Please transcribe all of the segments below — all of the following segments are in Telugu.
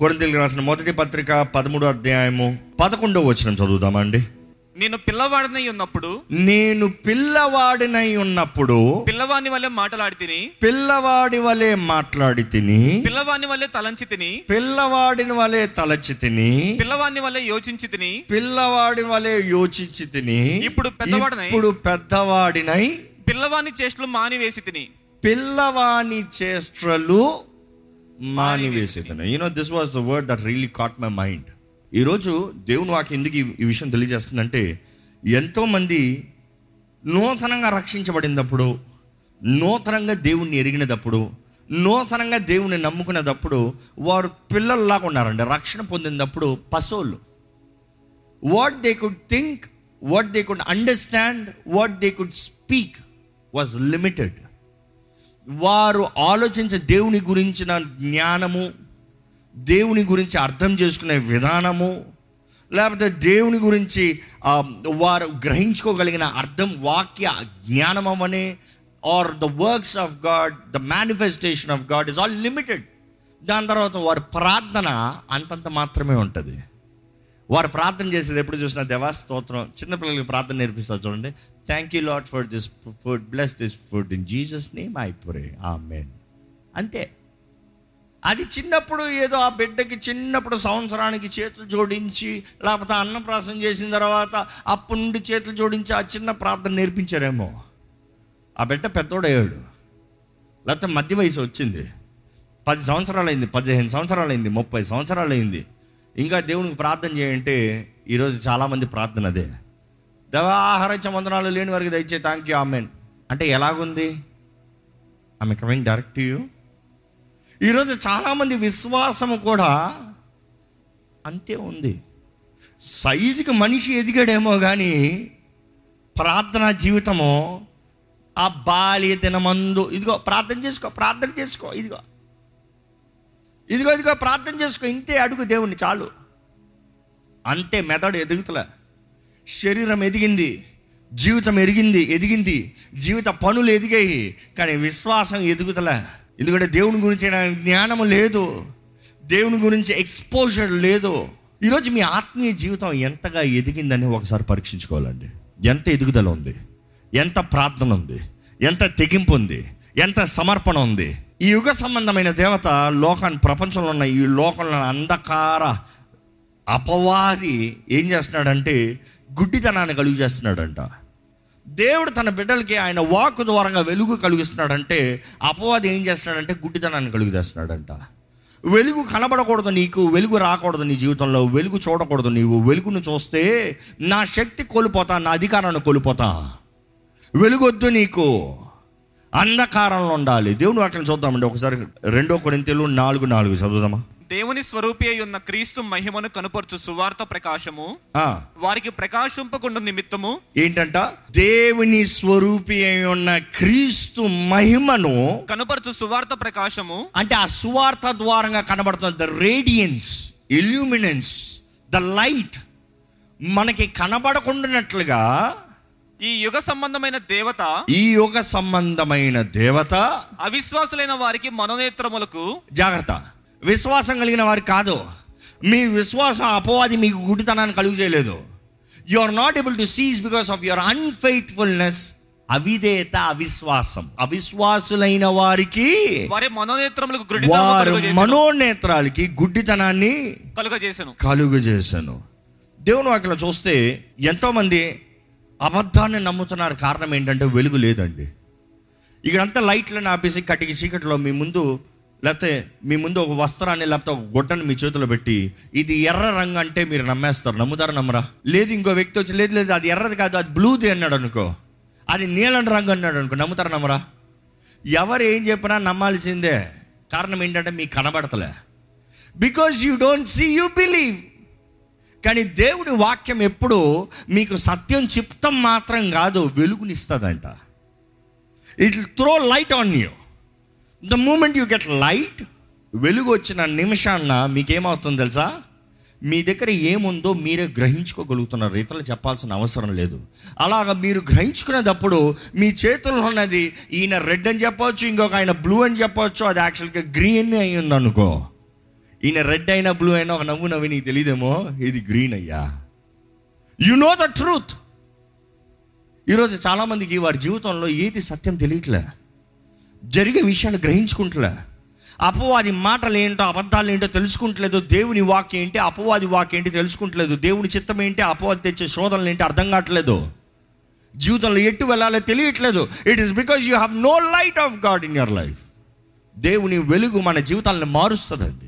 కొరింతలకు రాసిన మొదటి పత్రిక పదమూడో అధ్యాయము పదకొండో వచనం చదువుదామండి. నేను పిల్లవాడినై ఉన్నప్పుడు నేను పిల్లవాడినై ఉన్నప్పుడు పిల్లవాని వల్లే మాటలాడి తిని పిల్లవాడి వలె మాట్లాడి తిని పిల్లవాని వల్లే తలంచి తిని పిల్లవాడిని వలె తలచి తిని పిల్లవాని వల్లే యోచించి తిని పిల్లవాడి వలె యోచించి తిని ఇప్పుడు పెద్దవాడినై ఇప్పుడు పెద్దవాడినై పిల్లవాని చేష్టలు మానివేసి తిని పిల్లవాని చేష్టలు మానివేసేతను. You know this was the word that really caught my mind ఈరోజు దేవుని వాకి ఎందుకు ఈ- విషయం తెలియజేస్తుందంటే ఎంతోమంది నూతనంగా రక్షించబడినప్పుడు నూతనంగా దేవుణ్ణి ఎరిగినప్పుడు నూతనంగా దేవుని నమ్ముకునేటప్పుడు వారు పిల్లల్లాగా ఉన్నారండి. రక్షణ పొందినప్పుడు పశువులు. What they could think what they could understand what they could speak was limited వారు ఆలోచించే దేవుని గురించిన జ్ఞానము దేవుని గురించి అర్థం చేసుకునే విధానము లేకపోతే దేవుని గురించి వారు గ్రహించుకోగలిగిన అర్థం వాక్య జ్ఞానం అవనే are the works of God the manifestation of God is all limited దాని తర్వాత వారి ప్రార్థన అంతంత మాత్రమే ఉంటుంది. వారు ప్రార్థన చేసేది ఎప్పుడు చూసినా దేవా స్తోత్రం. చిన్నపిల్లలకి ప్రార్థన నేర్పిస్తారు చూడండి. Thank you lot for this food bless this food in Jesus name I ఆ ఆ అంతే. అది చిన్నప్పుడు ఏదో ఆ బిడ్డకి చిన్నప్పుడు సంవత్సరానికి చేతులు జోడించి లేకపోతే అన్నప్రాసం చేసిన తర్వాత అప్పటి నుండి చేతులు జోడించి ఆ చిన్న ప్రార్థన నేర్పించారేమో. ఆ బిడ్డ పెద్దోడయ్యాడు. లేకపోతే మధ్య వయసు వచ్చింది. పది సంవత్సరాలు అయింది పదిహేను సంవత్సరాలు అయింది ముప్పై సంవత్సరాలు అయింది ఇంకా దేవునికి ప్రార్థన చేయంటే ఈరోజు చాలామంది ప్రార్థన అదే. దవాహరించ వందనాలు లేని వారికి దయచే థ్యాంక్ యూ ఆమెన్ అంటే ఎలాగుంది? ఆమె కమింగ్ డైరెక్ట్ టు యూ ఈరోజు చాలామంది విశ్వాసము కూడా అంతే ఉంది. సైజుకి మనిషి ఎదిగాడేమో కానీ ప్రార్థన జీవితము ఆ బాల్య దినమందు ఇదిగో ప్రార్థన చేసుకో ప్రార్థన చేసుకో ఇదిగో. ఇదిగో ఇదిగో ప్రార్థన చేసుకో ఇంతే అడుగు దేవుణ్ణి చాలు. అంతే మెదడు ఎదుగుతలే. శరీరం ఎదిగింది జీవితం ఎరిగింది ఎదిగింది జీవిత పనులు ఎదిగాయి కానీ విశ్వాసం ఎదుగుతలే. ఎందుకంటే దేవుని గురించి జ్ఞానం లేదు దేవుని గురించి ఎక్స్పోజర్ లేదు. ఈరోజు మీ ఆత్మీయ జీవితం ఎంతగా ఎదిగిందని ఒకసారి పరీక్షించుకోవాలండి. ఎంత ఎదుగుదల ఉంది ఎంత ప్రార్థన ఉంది ఎంత తెగింపు ఉంది ఎంత సమర్పణ ఉంది. ఈ యుగ సంబంధమైన దేవత లోకాన్ని ప్రపంచంలో ఉన్న ఈ లోకంలో అంధకార అపవాది ఏం చేస్తున్నాడంటే గుడ్డితనాన్ని కలుగు చేస్తున్నాడంట దేవుడు తన బిడ్డలకి ఆయన వాక్ ద్వారంగా వెలుగు కలిగిస్తున్నాడంటే అపవాది ఏం చేస్తున్నాడంటే గుడ్డితనాన్ని కలుగు చేస్తున్నాడంట వెలుగు కనబడకూడదు నీకు వెలుగు రాకూడదు నీ జీవితంలో వెలుగు చూడకూడదు నీవు. వెలుగును చూస్తే నా శక్తి కోల్పోతా నా అధికారాన్ని కోల్పోతా. వెలుగొద్దు నీకు. అంధకారంలో ఉండాలి. దేవుని వాక్యం చూద్దామండి. ఒకసారి రెండో కొరింతలు నాలుగు నాలుగు చదువుదామా? దేవుని స్వరూపి అయి ఉన్న క్రీస్తు మహిమను కనుపరచు సువార్త ప్రకాశము వారికి ప్రకాశింపకుండా నిమిత్తము ఏంటంట? దేవుని స్వరూపి అయి ఉన్న క్రీస్తు మహిమను కనుపరచు సువార్త ప్రకాశము అంటే ఆ సువార్త ద్వారంగా కనబడుతుంది the radiance illuminance the light మనకి కనబడకుండానట్లుగా ఈ యుగ సంబంధమైన దేవత ఈ యుగ సంబంధమైన దేవత అవిశ్వాసులైన వారికి మనోనేత్రములకు జాగ్రత్త. విశ్వాసం కలిగిన వారు కాదు. మీ విశ్వాసం అపవాది మీకు గుడితనాన్ని కలుగు చేయలేదు. You are not able to seize because of your unfaithfulness అవిధేయత అవిశ్వాసం. అవిశ్వాసులైన వారికి వారి మనోనేత్రములకు వారు మనోనేత్రాలకి గుడ్డితనాన్ని కలుగజేసను. కలుగు చేశాను దేవుని వాక్యలో చూస్తే ఎంతోమంది అబద్ధాన్ని నమ్ముతున్నారు. కారణం ఏంటంటే వెలుగు లేదండి. ఇక్కడంతా లైట్లను ఆపేసి కటికి చీకటిలో మీ ముందు లేకపోతే మీ ముందు ఒక వస్త్రాన్ని లేకపోతే ఒక గుడ్డని మీ చేతిలో పెట్టి ఇది ఎర్ర రంగు అంటే మీరు నమ్మేస్తారు. నమ్ముతారు నమ్మరా? లేదు ఇంకో వ్యక్తి వచ్చి లేదు లేదు అది ఎర్రది కాదు అది బ్లూది అన్నాడు అనుకో. అది నీలం రంగు అన్నాడు అనుకో. నమ్ముతారు నమ్మరా? ఎవరు ఏం చెప్పినా నమ్మాల్సిందే. కారణం ఏంటంటే మీకు కనబడతలే. Because you don't see you believe కానీ దేవుడి వాక్యం ఎప్పుడు మీకు సత్యం చెప్తాం మాత్రం కాదు వెలుగునిస్తుందంట. It throw light on you the moment you get light వెలుగు వచ్చిన నిమిషాన్న మీకేమవుతుంది తెలుసా? మీ దగ్గర ఏముందో మీరే గ్రహించుకోగలుగుతున్నారు. ఇతరులు చెప్పాల్సిన అవసరం లేదు. అలాగ మీరు గ్రహించుకునేటప్పుడు మీ చేతుల్లో ఉన్నది ఈయన రెడ్ అని చెప్పవచ్చు ఇంకొక ఆయన బ్లూ అని చెప్పవచ్చు అది యాక్చువల్గా గ్రీన్ అయి ఉందనుకో. ఈయన రెడ్ అయినా బ్లూ అయినా ఒక నవ్వు నవ్వి నీకు తెలియదేమో ఇది గ్రీన్ అయ్యా. యు నో ద ట్రూత్ ఈరోజు చాలామందికి వారి జీవితంలో ఏది సత్యం తెలియట్లే. జరిగే విషయాన్ని గ్రహించుకుంటలే. అపవాది మాటలు ఏంటో అబద్ధాలు ఏంటో తెలుసుకుంటలేదు. దేవుని వాక్ ఏంటి అపవాది వాక్ ఏంటి తెలుసుకుంటలేదు. దేవుని చిత్తం ఏంటి అపవాది తెచ్చే శోధనలు ఏంటి అర్థం కావట్లేదు. జీవితంలో ఎట్టు వెళ్ళాలో తెలియట్లేదు. It is because you have no light of God in your life దేవుని వెలుగు మన జీవితాలను మారుస్తుందండి.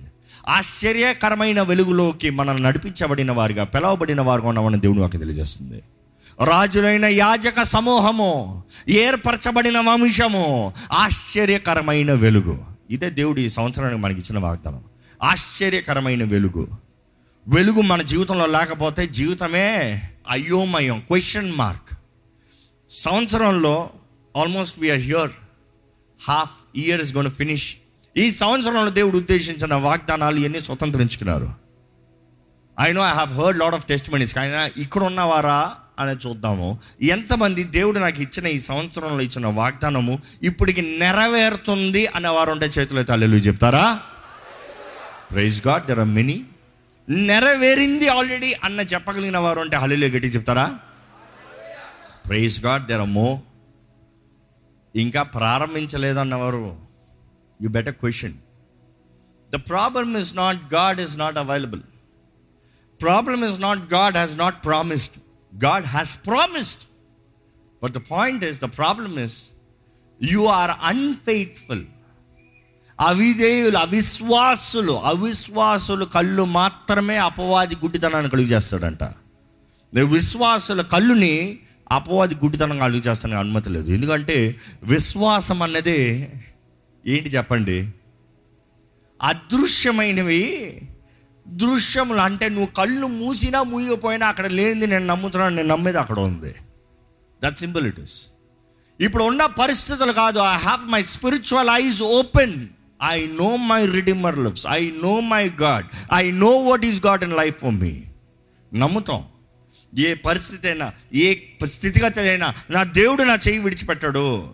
ఆశ్చర్యకరమైన వెలుగులోకి మనల్ని నడిపించబడిన వారిగా పిలవబడిన వారుగా ఉన్నామని దేవుని వాక్యం తెలియజేస్తుంది. రాజులైన యాజక సమూహము ఏర్పరచబడిన వంశము ఆశ్చర్యకరమైన వెలుగు. ఇదే దేవుడు ఈ సంవత్సరానికి మనకి ఇచ్చిన వాగ్దానం. ఆశ్చర్యకరమైన వెలుగు. వెలుగు మన జీవితంలో లేకపోతే జీవితమే అయోమయం క్వశ్చన్ మార్క్ సంవత్సరంలో almost we are here half year is gone finish ఈ సంవత్సరంలో దేవుడు ఉద్దేశించిన వాగ్దానాలు ఎన్ని స్వతంత్రించుకున్నారు. I know I have heard lot of testimonies కానీ ఇక్కడ ఉన్నవారా అని చూద్దాము. ఎంతమంది దేవుడు నాకు ఇచ్చిన ఈ సంవత్సరంలో ఇచ్చిన వాగ్దానము ఇప్పటికి నెరవేరుతుంది అనే వారు ఉంటే చేతులు తల్లు చెప్తారా? Praise God there are many నెరవేరింది ఆల్రెడీ అన్న చెప్పగలిగిన వారు ఉంటే హలీలో గట్టి చెప్తారా? ప్రైజ్ గాడ్ దెర్ మో ఇంకా ప్రారంభించలేదన్నవారు you better question the problem is not God is not available problem is not God has not promised God has promised but the point is the problem is you are unfaithful అవిధేయులు అవిశ్వాసులు అవిశ్వాసులు కళ్ళు మాత్రమే అపవాది గుడ్డితనాన్ని కలుగు చేస్తాడంట. విశ్వాసుల కళ్ళుని అపవాది గుడ్డితనం కలుగు చేస్తానికి అనుమతి లేదు. ఎందుకంటే విశ్వాసం అన్నది ఏంటి చెప్పండి? అదృశ్యమైనవి దృశ్యములు అంటే నువ్వు కళ్ళు మూసినా మూయకపోయినా అక్కడ లేనిది నేను నమ్ముతున్నాను నేను నమ్మేది అక్కడ ఉంది. దట్ సింపుల్ ఇట్ ఇస్ ఇప్పుడు ఉన్న పరిస్థితులు కాదు. I have my spiritual eyes open I know my redeemer lives I know my God I know what is God in life for me నమ్ముతాం. ఏ పరిస్థితి అయినా ఏ స్థితిగతి అయినా నా దేవుడు నా చెయ్యి విడిచిపెట్టాడు.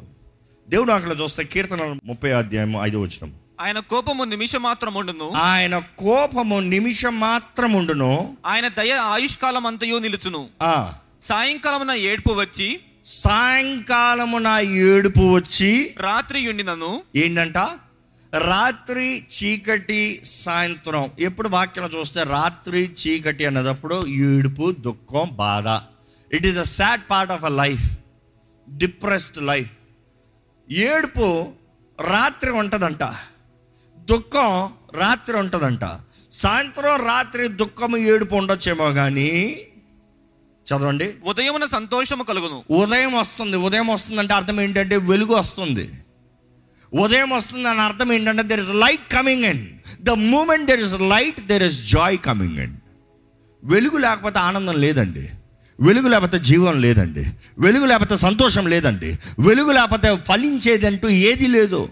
దేవుడు అక్కడ చూస్తే కీర్తన ముప్పై అధ్యాయం ఐదు వచ్చినాం ఆయన కోపము నిమిషం మాత్రం ఉండును. ఆయన కోపము నిమిషం మాత్రం ఉండును. ఆయన దయ ఆయుష్కాలం అంతయు నిలుచును. ఆ. సాయంకాలమున ఏడ్పు వచ్చి సాయంకాలము నా ఏడుపు వచ్చి రాత్రి ఉండినను. ఏంటంట? రాత్రి చీకటి సాయంత్రం. ఎప్పుడు వాక్యం చూస్తే రాత్రి చీకటి అన్నదప్పుడు ఏడుపు దుఃఖం బాధ. It is a sad part of a life depressed life ఏడుపు రాత్రి ఉంటుందంట. దుఃఖం రాత్రి ఉంటుందంట. సాయంత్రం రాత్రి దుఃఖము ఏడుపు ఉండొచ్చేమో కానీ చదవండి. ఉదయమున సంతోషము కలుగును. ఉదయం వస్తుంది. ఉదయం వస్తుందంటే అర్థం ఏంటంటే వెలుగు వస్తుంది. ఉదయం వస్తుంది అని అర్థం ఏంటంటే there is light coming and the moment there is light there is joy coming and వెలుగు లేకపోతే ఆనందం లేదండి. వెలుగు లేకపోతే జీవం లేదండి. వెలుగు లేకపోతే సంతోషం లేదండి. వెలుగు లేకపోతే ఫలించేదంటూ ఏది లేదు.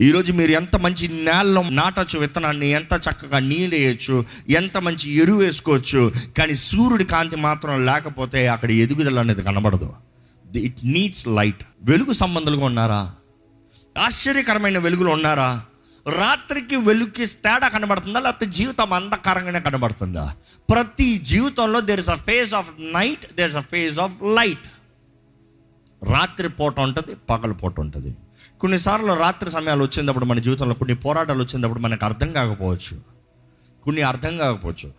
ఈరోజు మీరు ఎంత మంచి నేలలో నాటచ్చు విత్తనాన్ని ఎంత చక్కగా నీళ్ళు వేయచ్చు ఎంత మంచి ఎరువు వేసుకోవచ్చు కానీ సూర్యుడి కాంతి మాత్రం లేకపోతే అక్కడ ఎదుగుదల అనేది కనబడదు. ఇట్ నీడ్స్ లైట్ వెలుగు సంబంధాలుగా ఉన్నారా? ఆశ్చర్యకరమైన వెలుగులు ఉన్నారా? రాత్రికి వెలుగుకి తేడా కనబడుతుందా? లేకపోతే జీవితం అంధకారంగానే కనబడుతుందా? ప్రతి జీవితంలో there is a phase of night there is a phase of light రాత్రి పూట ఉంటుంది పగలు పూట ఉంటుంది. కొన్నిసార్లు రాత్రి సమయాలు వచ్చినప్పుడు మన జీవితంలో కొన్ని పోరాటాలు వచ్చినప్పుడు మనకు అర్థం కాకపోవచ్చు. కొన్ని అర్థం కాకపోవచ్చు.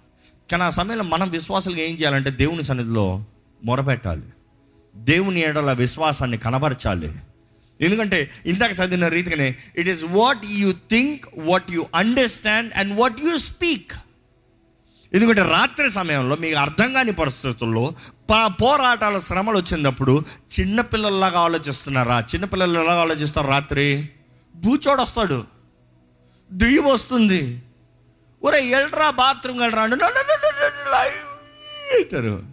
కానీ ఆ సమయంలో మనం విశ్వాసాలు ఏం చేయాలంటే దేవుని సన్నిధిలో మొరపెట్టాలి. దేవుని ఏడల విశ్వాసాన్ని కనబరచాలి. ఎందుకంటే ఇందాక చదివిన రీతిగానే it is what you think what you understand and what you speak ఎందుకంటే రాత్రి సమయంలో మీకు అర్థం కాని పరిస్థితుల్లో పా పోరాటాల శ్రమలు వచ్చినప్పుడు చిన్నపిల్లల్లాగా ఆలోచిస్తున్నారా? చిన్నపిల్లలు ఎలాగా ఆలోచిస్తారు రాత్రి? బూచోడొస్తాడు దుయ్యం వస్తుంది. ఒరే ఎల్రా బాత్రూమ్ వెళ్ళరా అంటారు.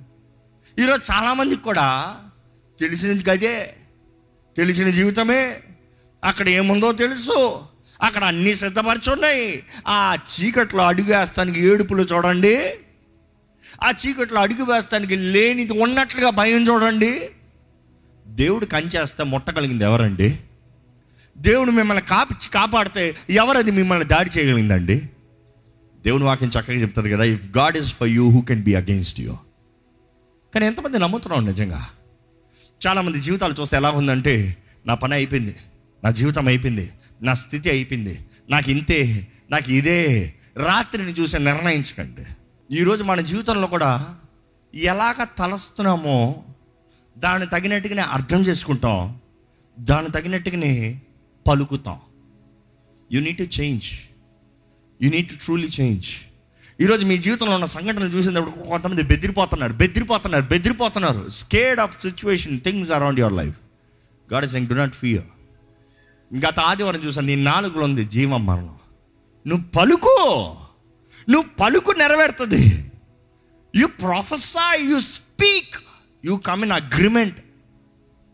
ఈరోజు చాలామందికి కూడా తెలిసిన గదే తెలిసిన జీవితమే. అక్కడ ఏముందో తెలుసు. అక్కడ అన్ని సిద్ధపరచున్నాయి. ఆ చీకట్లో అడుగు వేస్తానికి ఏడుపులు చూడండి. ఆ చీకట్లో అడుగు వేస్తానికి లేనిది ఉన్నట్లుగా భయం చూడండి. దేవుడు కంచేస్తే ముట్టగలిగింది ఎవరండి? దేవుడు మిమ్మల్ని కాపిచ్చి కాపాడితే ఎవరది మిమ్మల్ని దాడి చేయగలిగిందండి? దేవుని వాక్యం చక్కగా చెప్తుంది కదా if God is for you who can be against you కానీ ఎంతమంది నమ్ముతున్నాం నిజంగా? చాలామంది జీవితాలు చూస్తే ఎలా ఉందంటే నా పని అయిపోయింది నా జీవితం అయిపోయింది నా స్థితి అయిపోయింది. నాకు ఇంతే నాకు ఇదే. రాత్రిని చూసి నిర్ణయించకండి. ఈరోజు మన జీవితంలో కూడా ఎలాగ తలస్తున్నామో దాన్ని తగినట్టుగానే అర్థం చేసుకుంటాం. దాన్ని తగినట్టుగానే పలుకుతాం. You need to change you need to truly change ఈరోజు మీ జీవితంలో ఉన్న సంఘటనలు చూసినప్పుడు కొంతమంది బెదిరిపోతున్నారు బెదిరిపోతున్నారు బెదిరిపోతున్నారు. Scared of situation things around your life God is do not fear గత ఆదివారం చూసాను నీ నాలుగులో ఉంది జీవం మరణం. నువ్వు పలుకు. నువ్వు పలుకు నెరవేరుతుంది. You professor you speak you come in agreement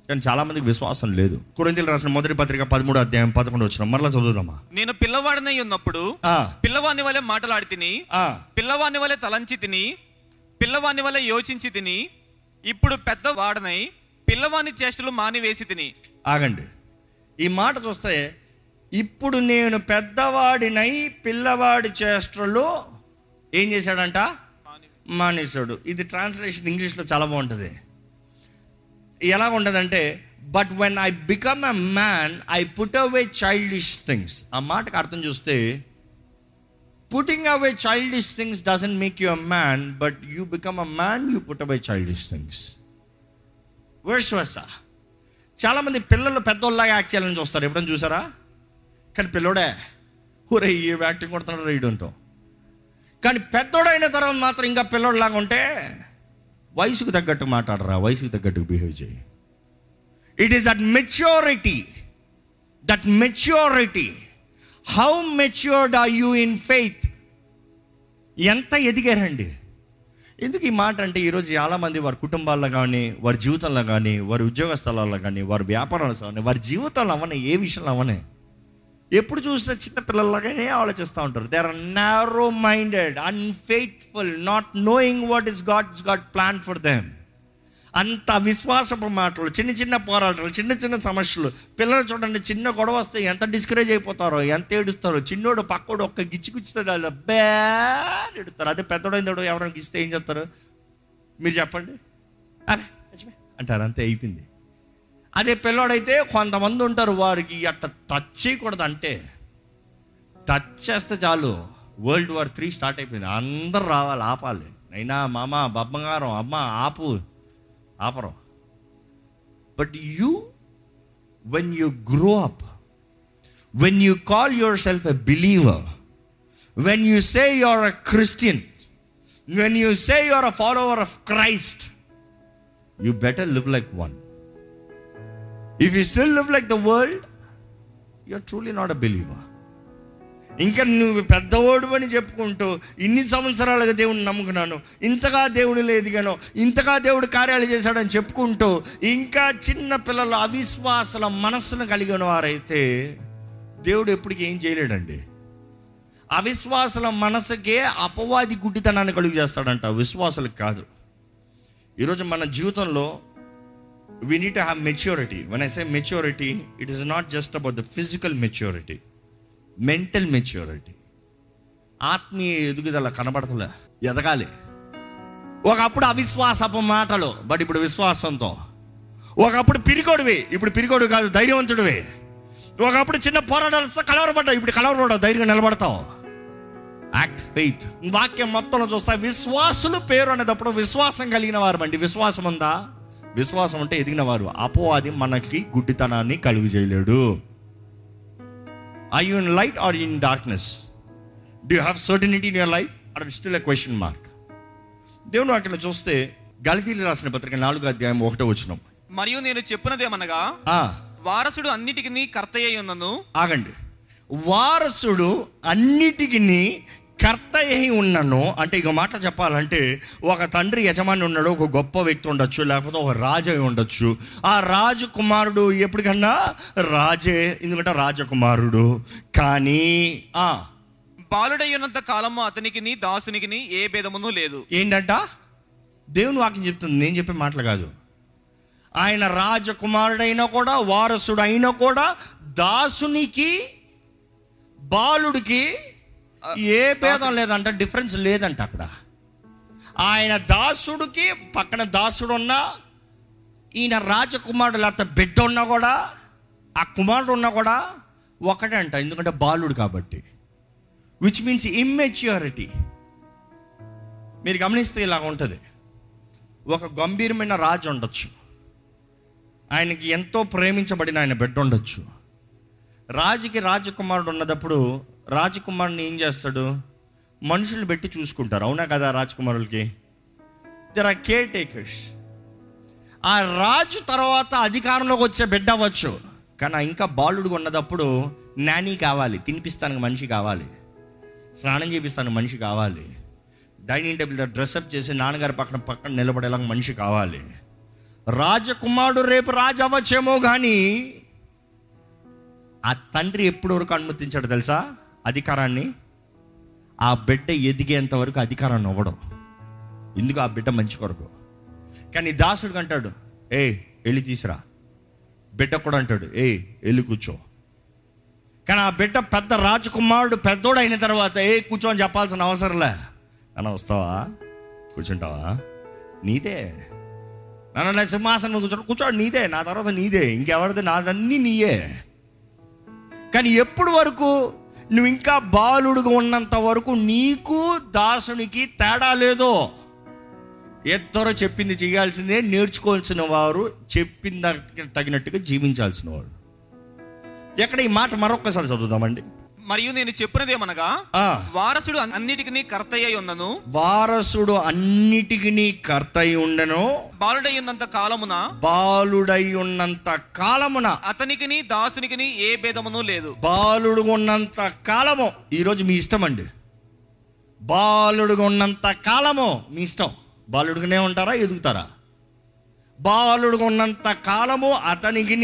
కానీ చాలా మందికి విశ్వాసం లేదు. కురంతీలు రాసిన మొదటి పత్రిక పదమూడు అధ్యాయం పదకొండు వచ్చిన మరలా చదువుదామా? నేను పిల్లవాడినై ఉన్నప్పుడు పిల్లవాని వలె మాటలాడి తిని ఆ, పిల్లవాని వలె తలంచి తిని పిల్లవాని వలె యోచించి తిని ఇప్పుడు పెద్దవాడనై పిల్లవాని చేష్టలు మానివేసి తిని. ఆగండి. ఈ మాట చూస్తే ఇప్పుడు నేను పెద్దవాడినై పిల్లవాడి చేష్టలు ఏం చేశాడంట? మానేశాడు. ఇది ట్రాన్స్లేషన్ ఇంగ్లీష్లో చాలా బాగుంటుంది. ఎలా ఉంటుందంటే but when I become a man I put away childish things ఆ మాటకు అర్థం చూస్తే putting away childish things doesn't make you a man but you become a man you put away childish things vice versa చాలామంది పిల్లలు పెద్దోళ్ళలాగా యాక్ట్ చేయాలని చూస్తారు. ఎప్పుడైనా చూసారా? కానీ పిల్లోడే ఊరే ఈ యాక్టింగ్ కొడుతున్నాడు రైడంతో కానీ పెద్దోడైన తర్వాత మాత్రం ఇంకా పిల్లోడిలాగా ఉంటే వయసుకు తగ్గట్టు మాట్లాడరా వయసుకు తగ్గట్టు బిహేవ్ చేయి. It is that maturity that maturity how matured are you in faith ఎంత ఎదిగారండి? ఎందుకు ఈ మాట అంటే ఈరోజు చాలామంది వారి కుటుంబాల్లో కానీ వారి జీవితంలో కానీ వారి ఉద్యోగ స్థలాల్లో కానీ వారి వ్యాపారాలు కానీ వారి జీవితంలో అవన్నీ ఏ విషయంలో అవనే? ఎప్పుడు చూసినా చిన్న పిల్లలాగానే ఆలోచిస్తూ ఉంటారు. They are narrow minded unfaithful not knowing what is God's God plan for them అంత విశ్వాసపు మాటలు చిన్న చిన్న పోరాటాలు చిన్న చిన్న సమస్యలు. పిల్లలు చూడండి చిన్న గొడవ వస్తే ఎంత డిస్కరేజ్ అయిపోతారో ఎంత ఏడుస్తారో. చిన్నోడు పక్కోడు ఒక్క గిచ్చి అది బ్యాడ్ ఎడుతారు అదే పెద్దోడైందోడు ఎవరైనా గిస్తే ఏం చేస్తారు? మీరు చెప్పండి. అంటారు. అంతే అయిపోయింది. అదే పిల్లోడైతే కొంతమంది ఉంటారు వారికి అట్ట టచ్ చేయకూడదు అంటే. టచ్ చేస్తే చాలు. వరల్డ్ వార్ త్రీ స్టార్ట్ అయిపోయింది. అందరు రావాలి ఆపాలి. అయినా మామ బొమ్మగారం అమ్మ ఆపు. அப்புறம் but you when you grow up, when you call yourself a believer, when you say you're a Christian, when you say you're a follower of Christ, you better live like one. If you still live like the world, you're truly not a believer. ఇంకా నువ్వు పెద్దవాడు అని చెప్పుకుంటూ ఇన్ని సంవత్సరాలుగా దేవుడిని నమ్ముకున్నాను ఇంతగా దేవుడు ఎదిగాను ఇంతగా దేవుడు కార్యాలు చేశాడని చెప్పుకుంటూ ఇంకా చిన్న పిల్లలు అవిశ్వాసల మనస్సును కలిగిన వారైతే దేవుడు ఎప్పటికీ ఏం చేయలేడండి. అవిశ్వాసల మనసుకే అపవాది గుడ్డితనాన్ని కలుగు చేస్తాడంట. విశ్వాసులకు కాదు. ఈరోజు మన జీవితంలో we need have maturity when I say maturity it is not just about the physical maturity mental maturity. ఆత్మీయ ఎదుగుదల కనబడతలే ఎదగాలి. ఒకప్పుడు అవిశ్వాసపు మాటలు బట్ ఇప్పుడు విశ్వాసంతో. ఒకప్పుడు పిరికోడివి ఇప్పుడు పిరికోడు కాదు ధైర్యవంతుడివి. ఒకప్పుడు చిన్న పోరాటాలు కలవరపడ్డావు ఇప్పుడు కలవరపడ్డావు ధైర్యంగా నిలబడతావు. యాక్ట్ ఫెయిత్ వాక్యం మొత్తంలో చూస్తా విశ్వాసులు పేరు అనేటప్పుడు విశ్వాసం కలిగిన వారు అండి విశ్వాసం ఉందా విశ్వాసం అంటే ఎదిగిన వారు. అది మనకి గుడ్డితనాన్ని కలుగు చేయలేడు. I you in light or in darkness do have certainty in your life or still a question mark దేవుడు అక్కడ చూస్తే గలితీలు రాసిన పత్రిక నాలుగో అధ్యాయం ఒకటో వచ్చినాం మరియు నేను చెప్పినదేమనగా వారసుడు అన్నిటికీ కర్త అయి ఉన్నను. ఆగండి. వారసుడు అన్నిటికీ కర్త అయి ఉన్నను అంటే ఇక మాట చెప్పాలంటే ఒక తండ్రి యజమాని ఉన్నాడు ఒక గొప్ప వ్యక్తి ఉండొచ్చు లేకపోతే ఒక రాజు అయి ఉండొచ్చు. ఆ రాజకుమారుడు ఎప్పటికన్నా రాజే ఎందుకంటే రాజకుమారుడు. కానీ ఆ. బాలుడై ఉన్నంత కాలము అతనికి దాసునికి ఏ భేదమును లేదు. ఏంటంట? దేవుని వాక్యం చెప్తుంది నేను చెప్పే మాటలు కాదు. ఆయన రాజకుమారుడైనా కూడా వారసుడు అయినా కూడా దాసునికి బాలుడికి ఏ భేదం లేదంట డిఫరెన్స్ లేదంట అక్కడ. ఆయన దాసుడికి పక్కన దాసుడు ఉన్నా ఈయన రాజకుమారుడు లేకపోతే బిడ్డ ఉన్నా కూడా ఆ కుమారుడు ఉన్నా కూడా ఒకటే అంట ఎందుకంటే బాలుడు కాబట్టి. విచ్ మీన్స్ ఇమ్మెచ్యూరిటీ మీరు గమనిస్తే ఇలా ఉంటుంది. ఒక గంభీరమైన రాజు ఉండొచ్చు. ఆయనకి ఎంతో ప్రేమించబడిన ఆయన బిడ్డ ఉండొచ్చు. రాజుకి రాజకుమారుడు ఉన్నదప్పుడు రాజకుమారుని ఏం చేస్తాడు? మనుషులు పెట్టి చూసుకుంటారు. అవునా కదా రాజకుమారులకి? దర్ ఆర్ కేర్ టేకర్స్ ఆ రాజు తర్వాత అధికారంలోకి వచ్చే బిడ్డ అవ్వచ్చు. కానీ ఇంకా బాలుడు ఉన్నదప్పుడు నాని కావాలి తినిపిస్తానికి మనిషి కావాలి స్నానం చేపిస్తానికి మనిషి కావాలి డైనింగ్ టేబుల్ దగ్గర డ్రెస్అప్ చేసి నాన్నగారి పక్కన పక్కన నిలబడేలా మనిషి కావాలి. రాజకుమారుడు రేపు రాజు అవ్వచ్చేమో కానీ ఆ తండ్రి ఎప్పటి వరకు అనుమతించాడు తెలుసా? అధికారాన్ని ఆ బిడ్డ ఎదిగేంత వరకు అధికారాన్ని ఇవ్వడం ఎందుకు ఆ బిడ్డ మంచి కొరకు? కానీ దాసుడు అంటాడు ఏ వెళ్ళి తీసురా. బిడ్డ కూడా అంటాడు ఏ వెళ్ళి కూర్చో. కానీ ఆ బిడ్డ పెద్ద రాజకుమారుడు పెద్దోడు అయిన తర్వాత ఏ కూర్చో అని చెప్పాల్సిన అవసరంలే అన్న వస్తావా? కూర్చుంటావా? నీదే. నన్ను సింహాసనం కూర్చో కూర్చో నీదే. నా తర్వాత నీదే. ఇంకెవరిది? నాదన్నీ నీయే. కానీ ఎప్పుడు వరకు నువ్వు ఇంకా బాలుడుగా ఉన్నంత వరకు నీకు దాసునికి తేడా లేదో. ఇద్దరు చెప్పింది చేయాల్సిందే నేర్చుకోవాల్సిన వారు చెప్పిన తగినట్టుగా జీవించాల్సిన వాడు. ఎక్కడ ఈ మాట మరొక్కసారి చదువుదామండి. మరియు నేను చెప్పినదేమనగా వారసుడు అన్నిటికీ కర్తయ్య ఉన్నను. వారసుడు అన్నిటికీ కర్త అయి ఉండను. బాలుడై ఉన్నంత కాలమున బాలుడై ఉన్నంత కాలమున. అతనికిని దాసునికిని ఏ భేదమును లేదు. బాలుడు ఉన్నంత కాలము. ఈరోజు మీ ఇష్టం అండి. బాలుడుగా ఉన్నంత కాలము. మీ ఇష్టం. బాలుడుగానే ఉంటారా ఎదుగుతారా? బాలుడుగా ఉన్నంత కాలము అతనికి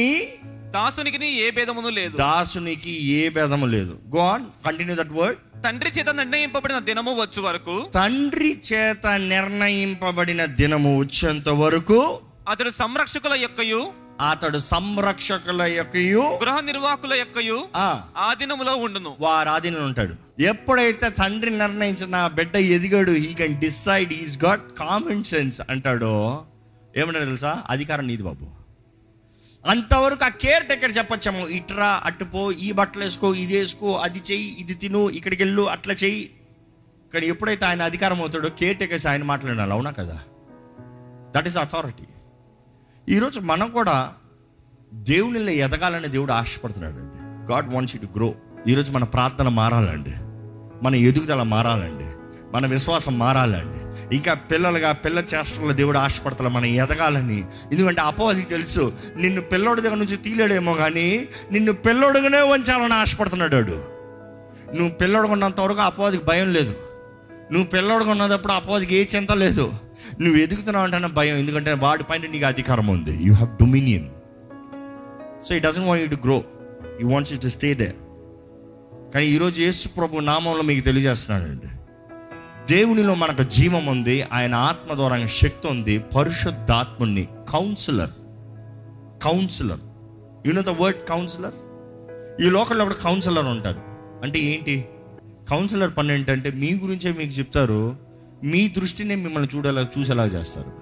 దాసునికిని ఏ భేదమును లేదు. దాసునికి ఏ భేదము లేదు. Go on continue that word తండ్రి చేత నిర్ణయింపబడిన దినము వచ్చు వరకు తండ్రి చేత నిర్ణయింపబడిన దినము వచ్చేంత వరకు అతడు సంరక్షకుల యొక్కయు అతడు సంరక్షకుల యొక్కయు గృహ నిర్వాహకుల యొక్కయు ఆ, ఆ దినములో ఉండును. వారి ఆధీనంలో ఉంటాడు. ఎప్పుడైతే తండ్రి నిర్ణయించిన బిడ్డ ఎదిగాడు he can decide is got common sense అంటాడో ఏమంటాడు తెలుసా? అధికారం నీది బాబు. అంతవరకు ఆ కేర్ టేకర్ చెప్పొచ్చాము ఇట్రా అట్టుపో ఈ బట్టలు వేసుకో ఇది వేసుకో అది చెయ్యి ఇది తిను ఇక్కడికి వెళ్ళు అట్లా చెయ్యి. కానీ ఎప్పుడైతే ఆయన అధికారం అవుతాడో కేర్ టేకర్స్ ఆయన మాట్లాడాలి అవునా కదా? దట్ ఈస్ అథారిటీ ఈరోజు మనం కూడా దేవునిలో ఎదగాలని దేవుడు ఆశపడుతున్నాడు అండి God wants you to grow ఈరోజు మన ప్రార్థన మారాలండి. మన ఎదుగుదల మారాలండి. మన విశ్వాసం మారాలండి. ఇంకా పిల్లలుగా పిల్ల చేష్టల్లో దేవుడు ఆశపడతలే మనం ఎదగాలని. ఎందుకంటే అపోహకి తెలుసు నిన్ను పిల్లోడి దగ్గర నుంచి తీలేడేమో కానీ నిన్ను పిల్లోడుగానే ఉంచాలని ఆశపడుతున్నాడు వాడు. నువ్వు పిల్లోడుగా ఉన్నంత వరకు అపోహకి భయం లేదు. నువ్వు పిల్లోడుగా ఉన్నప్పుడు అపోహకి ఏ చింత లేదు. నువ్వు ఎదుగుతున్నావు అంటేనే భయం ఎందుకంటే వాడి పైన నీకు అధికారం ఉంది. You have dominion so he doesn't want you to grow you wants you to stay they కానీ ఈరోజు యేసు ప్రభు నామంలో మీకు తెలియజేస్తున్నానండి దేవునిలో మనకు జీవం ఉంది ఆయన ఆత్మ ద్వారా శక్తి ఉంది పరిశుద్ధాత్ముని counsellor counsellor you the word counsellor ఈ లోకల్లో కూడా కౌన్సిలర్ ఉంటారు. అంటే ఏంటి? కౌన్సిలర్ పని ఏంటంటే మీ గురించే మీకు చెప్తారు మీ దృష్టినే మిమ్మల్ని చూడేలా చూసేలా చేస్తారు.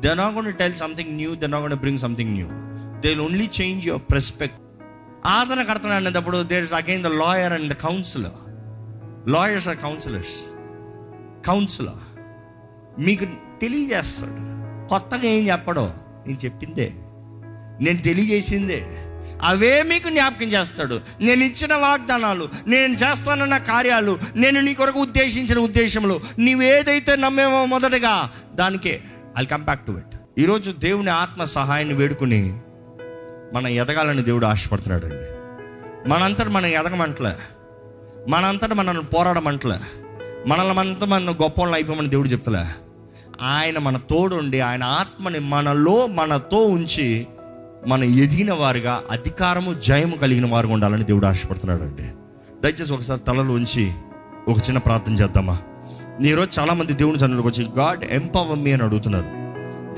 They not gonna tell something new they not gonna bring something new they only change your perspective ఆదరణకర్తన అనేటప్పుడు there is again the lawyer and the counsellor lawyers are counsellors counsellor. మీకు తెలియజేస్తాడు. కొత్తగా ఏం చెప్పడం? నేను చెప్పిందే. నేను తెలియజేసిందే. అవే మీకు జ్ఞాపకం చేస్తాడు. నేను ఇచ్చిన వాగ్దానాలు నేను చేస్తానన్న కార్యాలు నేను నీ కొరకు ఉద్దేశించిన ఉద్దేశంలో నీవేదైతే నమ్మేమో మొదటగా దానికే. I come back to it ఈరోజు దేవుని ఆత్మ సహాయాన్ని వేడుకుని మనం ఎదగాలని దేవుడు ఆశపడుతున్నాడు అండి మనంతట మనం ఎదగమంటలే. మనంతట మనల్ని పోరాడమంటలే. మనల్ని అంతా మన గొప్ప అయిపోమని దేవుడు చెప్తలే. ఆయన మన తోడు ఉండి ఆయన ఆత్మని మనలో మనతో ఉంచి మనం ఎదిగిన వారుగా అధికారము జయము కలిగిన వారుగా ఉండాలని దేవుడు ఆశపడుతున్నాడు అండి దయచేసి ఒకసారి తలలో ఉంచి ఒక చిన్న ప్రార్థన చేద్దామా? ఈరోజు చాలామంది దేవుని సన్నిధిలోకి వచ్చి గాడ్ ఎంపవర్ మీ అని అడుగుతున్నారు.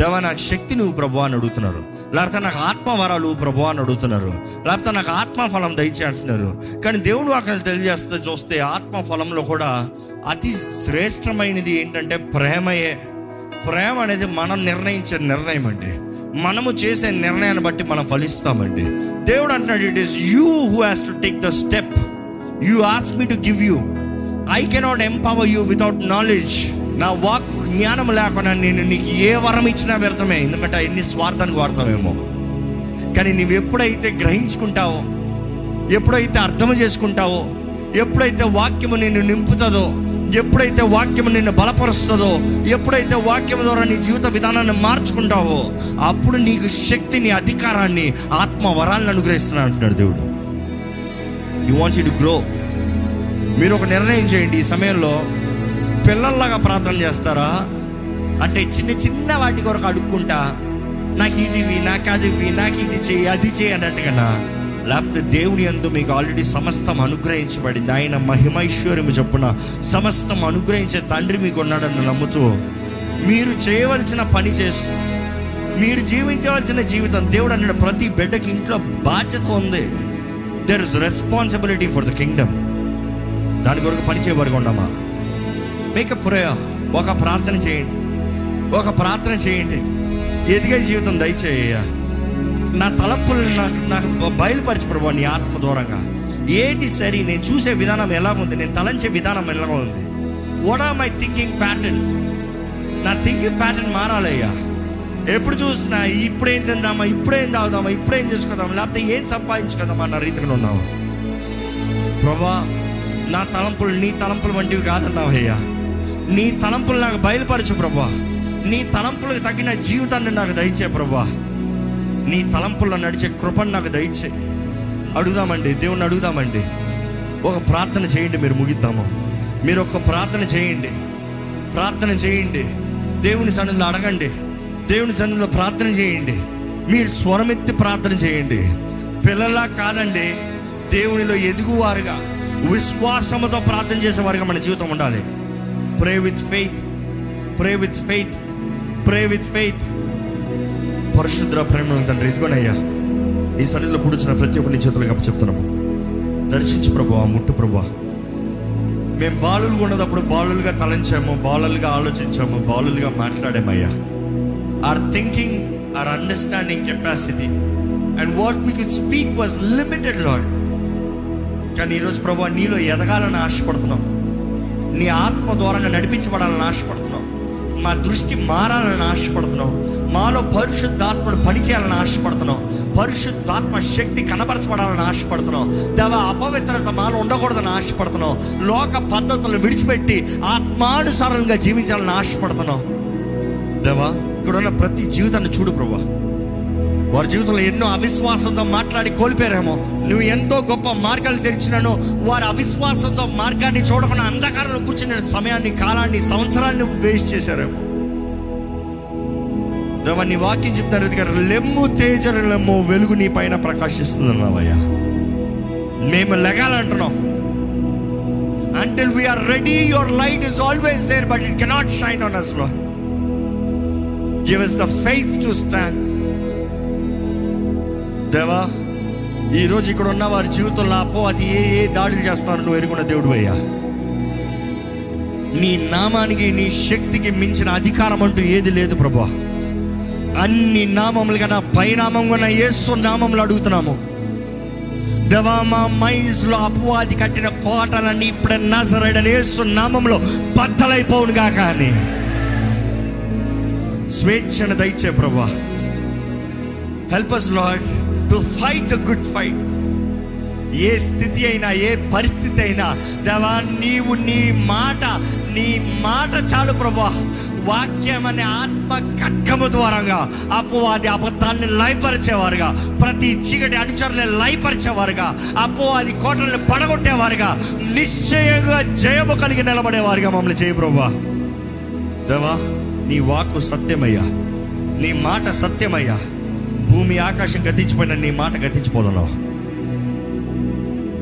దేవా నాకు శక్తి నువ్వు ప్రభు అని అడుగుతున్నారు. లేకపోతే నాకు ఆత్మవరాలు ప్రభు అని అడుగుతున్నారు. లేకపోతే నాకు ఆత్మ ఫలం దయచే అంటున్నారు కానీ దేవుడు అక్కడ తెలియజేస్తే చూస్తే ఆత్మ ఫలంలో కూడా అతి శ్రేష్టమైనది ఏంటంటే ప్రేమయే. ప్రేమ అనేది మనం నిర్ణయించే నిర్ణయం అండి. మనము చేసే నిర్ణయాన్ని బట్టి మనం ఫలిస్తామండి. దేవుడు అంటున్నాడు it is you who has to take the step you ask me to give you I cannot empower you without knowledge నా వాక్ జ్ఞానం లేకుండా నేను నీకు ఏ వరం ఇచ్చినా వ్యర్థమే. ఎందుకంటే ఎన్ని స్వార్థానికి వాడతామేమో. కానీ నువ్వు ఎప్పుడైతే గ్రహించుకుంటావో ఎప్పుడైతే అర్థం చేసుకుంటావో ఎప్పుడైతే వాక్యము నిన్ను నింపుతుందో ఎప్పుడైతే వాక్యము నిన్ను బలపరుస్తుందో ఎప్పుడైతే వాక్యం ద్వారా నీ జీవిత విధానాన్ని మార్చుకుంటావో అప్పుడు నీకు శక్తిని అధికారాన్ని ఆత్మ వరాలను అనుగ్రహిస్తున్నాను అంటున్నాడు దేవుడు. యు వాంట్ టు గ్రో మీరు ఒక నిర్ణయం చేయండి ఈ సమయంలో. పిల్లల్లాగా ప్రార్థన చేస్తారా? అంటే చిన్న చిన్న వాటి కొరకు అడుక్కుంటా నాకు ఇది ఇవి, నాకు అది నాకు ఇది చేయి అది చేయి అన్నట్టుగా లేకపోతే దేవుడి అందు మీకు ఆల్రెడీ సమస్తం అనుగ్రహించబడింది. ఆయన మహిమైశ్వర్యము చొప్పున సమస్తం అనుగ్రహించే తండ్రి మీకు ఉన్నాడని నమ్ముతూ మీరు చేయవలసిన పని చేస్తూ మీరు జీవించవలసిన జీవితం దేవుడు అన్నాడు. ప్రతి బిడ్డకి ఇంట్లో బాధ్యత ఉంది. There is responsibility for the kingdom దాని కొరకు పని చేయబడి ఉండమా మేక్ ప్రేయర్ ఒక ప్రార్థన చేయండి. ఒక ప్రార్థన చేయండి. ఎదిగే జీవితం దయచేయ. నా తలపులు నాకు నాకు బయలుపరచు ప్రభు నీ ఆత్మ దూరంగా. ఏది సరి నేను చూసే విధానం ఎలా ఉంది నేను తలంచే విధానం ఎలా ఉంది what are my thinking pattern నా థింకింగ్ ప్యాటర్న్ మారాలయ్యా. ఎప్పుడు చూసినా ఇప్పుడేం తిందామా ఇప్పుడేం తాగుదామా ఇప్పుడేం చేసుకుందామా లేకపోతే ఏం సంపాదించుకుందామా అన్న రీతిలో ఉన్నావు. ప్రభా నా తలంపులు నీ తలంపులు వంటివి కాదన్నావయ్యా. నీ తలంపులు నాకు బయలుపరచు ప్రభా. నీ తలంపులకు తగిన జీవితాన్ని నాకు దయచే ప్రభా. నీ తలంపుల్లో నడిచే కృపను నాకు దయచే. అడుగుదామండి దేవుణ్ణి అడుగుదామండి. ఒక ప్రార్థన చేయండి మీరు ముగిద్దాము. మీరు ఒక ప్రార్థన చేయండి. ప్రార్థన చేయండి. దేవుని సన్నిధిలో అడగండి. దేవుని సన్నిధిలో ప్రార్థన చేయండి. మీరు స్వరమెత్తి ప్రార్థన చేయండి. పిల్లలా కాదండి దేవునిలో ఎదుగువారుగా విశ్వాసముతో ప్రార్థన చేసేవారుగా మన జీవితం ఉండాలి. Pray with faith pray with faith pray with faith పరిశుద్ర ప్రేమ తండ్రి ఇదిగోనయ్యా ఈ సన్నిధిలో పుడుచిన ప్రతి ఒక్కరిని చేతులకు అప్పు చెప్తున్నాము. దర్శించు ప్రభా ముట్టు ప్రభా మేము బాలులుగా ఉన్నదప్పుడు బాలులుగా తలంచాము బాలులుగా ఆలోచించాము బాలులుగా మాట్లాడామయ్యా. Our thinking our understanding capacity and what we could speak was limited Lord కానీ ఈరోజు ప్రభా నీలో ఎదగాలని ఆశపడుతున్నాం. నీ ఆత్మ ద్వారంగా నడిపించబడాలని ఆశపడుతున్నావు. మా దృష్టి మారాలని ఆశపడుతున్నావు. మాలో పరిశుద్ధాత్మను పనిచేయాలని ఆశపడుతున్నాం పరిశుద్ధాత్మ శక్తి కనబరచబడాలని ఆశపడుతున్నాం దేవ అపవిత్రత మాలో ఉండకూడదని ఆశపడుతున్నాం లోక పద్ధతులను విడిచిపెట్టి ఆత్మానుసారంగా జీవించాలని ఆశపడుతున్నాం దేవా ఇక్కడ ప్రతి జీవితాన్ని చూడు ప్రభా. వారి జీవితంలో ఎన్నో అవిశ్వాసంతో మాట్లాడి కోల్పోయారేమో. నువ్వు ఎంతో గొప్ప మార్గాలు తెరిచినాను వారి అవిశ్వాసంతో మార్గాన్ని చూడకుండా అంధకారంలో కూర్చున్న సమయాన్ని కాలాన్ని సంవత్సరాన్ని వేస్ట్ చేశారేమో. దేవా నీ వాక్యం చెప్తారు గారు లెమ్ము తేజరులెమ్ము వెలుగు నీ పైన ప్రకాశిస్తుందన్నావయ్యా. మేము లెగాలంటున్నాం. Until we're ready your light is always there but it cannot shine on అస్లో give us the faith to stand దేవా ఈరోజు ఇక్కడ ఉన్న వారి జీవితంలో అపో అది ఏ ఏ దాడులు చేస్తాను నువ్వు ఎరుగున్న దేవుడు అయ్యా. నీ నామానికి నీ శక్తికి మించిన అధికారం అంటూ ఏది లేదు ప్రభా. అన్ని నామములు కన్నా పైనామం కన్నా యేసు నామంలో అడుగుతున్నాము. దేవా మా మైండ్స్లో అపవాది కట్టిన కోటలన్నీ ఇప్పుడే నజరడని ఏసు నామంలో బద్దలైపోవునుగా కానీ స్వేచ్ఛను దయచే ప్రభా. Help us Lord to fight the good fight ఏ స్థితి అయినా ఏ పరిస్థితి అయినా దేవా నీవు నీ మాట నీ మాట చాలు ప్రభా. వాక్యం అనే ఆత్మ కట్కము ద్వారంగా అపవాది అబద్ధాన్ని లయపరిచేవారుగా ప్రతి చీకటి అనుచరులను లయపరిచేవారుగా అపవాది కోటలను పడగొట్టేవారుగా నిశ్చయంగా జయము కలిగి నిలబడేవారుగా మమ్మల్ని చేయ ప్రభా. దేవా నీ వాక్కు సత్యమయ్యా. నీ మాట సత్యమయ్యా. భూమి ఆకాశం గతించిపోయిన నీ మాట గతించిపోదను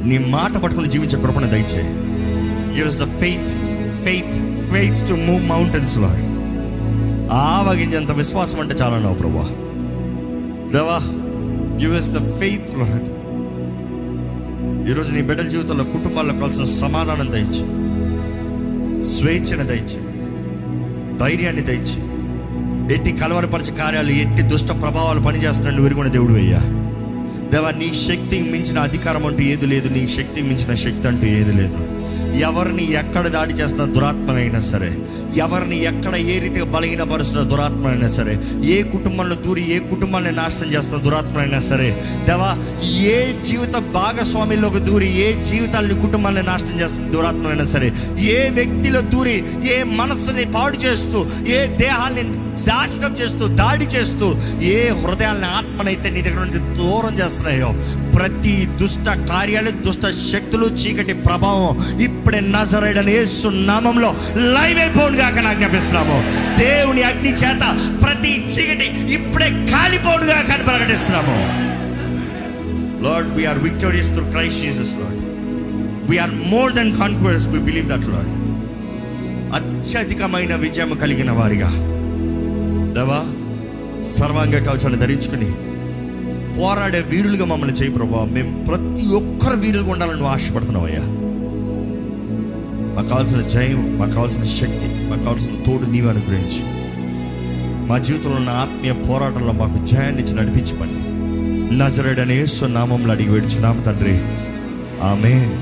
నీ మాట పట్టుకుని జీవించే కృపణ దయచే. Use the faith faith faith to move mountains Lord ఆవగించేంత విశ్వాసం అంటే చాలా నా ప్రభా. దేవా give us the faith Lord ఈరోజు నీ బిడ్డల జీవితంలో కుటుంబాల్లో కావాల్సిన సమాధానం దయచి. స్వేచ్ఛను దయచి. ధైర్యాన్ని దయచి. ఎట్టి కలవరపరిచే కార్యాలు ఎట్టి దుష్ట ప్రభావాలు పనిచేస్తున్నాడు విరుగున దేవుడు అయ్యా. దేవా నీ శక్తికి మించిన అధికారం అంటూ ఏది లేదు నీ శక్తికి మించిన శక్తి అంటూ ఏది లేదు. ఎవరిని ఎక్కడ దాడి చేస్తున్న దురాత్మనైనా సరే ఎవరిని ఎక్కడ ఏ రీతిగా బలహీనపరుస్తున్న దురాత్మనైనా సరే ఏ కుటుంబంలో దూరి ఏ కుటుంబాన్ని నాశనం చేస్తున్న దురాత్మనైనా సరే దేవా ఏ జీవిత భాగస్వామిలోకి దూరి ఏ జీవితాన్ని కుటుంబాన్ని నాశనం చేస్తున్న దురాత్మనైనా సరే ఏ వ్యక్తిలో దూరి ఏ మనస్సుని పాడు చేస్తూ ఏ దేహాన్ని నాశనం చేస్తూ దాడి చేస్తూ ఏ హృదయాలను ఆత్మనైతే నీ దగ్గర నుంచి దూరం చేస్తున్నాయో ప్రతి దుష్ట కార్యాలు దుష్ట శక్తులు చీకటి ప్రభావం ఇప్పుడే నజరైడని యేసు నామంలో లైవ్ అయిపోను కాక నాకు దేవుని అగ్ని చేత ప్రతి చీకటి ఇప్పుడే కాలిపోను కాక అని ప్రకటిస్తున్నాము. Lord we're victorious through Christ Jesus Lord we're more than confidence we believe that Lord అత్యధికమైన విజయం కలిగిన వారిగా. దేవా సర్వాంగ కవచాన్ని ధరించుకుని పోరాడే వీరులుగా మమ్మల్ని చేయి ప్రభావ మేము ప్రతి ఒక్కరు వీరులుగా ఉండాలని నువ్వు ఆశపడుతున్నావయ్యా. మాకు కావాల్సిన జయం మాకు కావాల్సిన శక్తి మాకు కావాల్సిన తోడు నీవు అనుగ్రహించి. మా జీవితంలో ఉన్న ఆత్మీయ పోరాటంలో మాకు జయాన్ని ఇచ్చి నడిపించమని. నజరడనే నామంలో అడిగి వేడుచున్నాము తండ్రి. ఆమె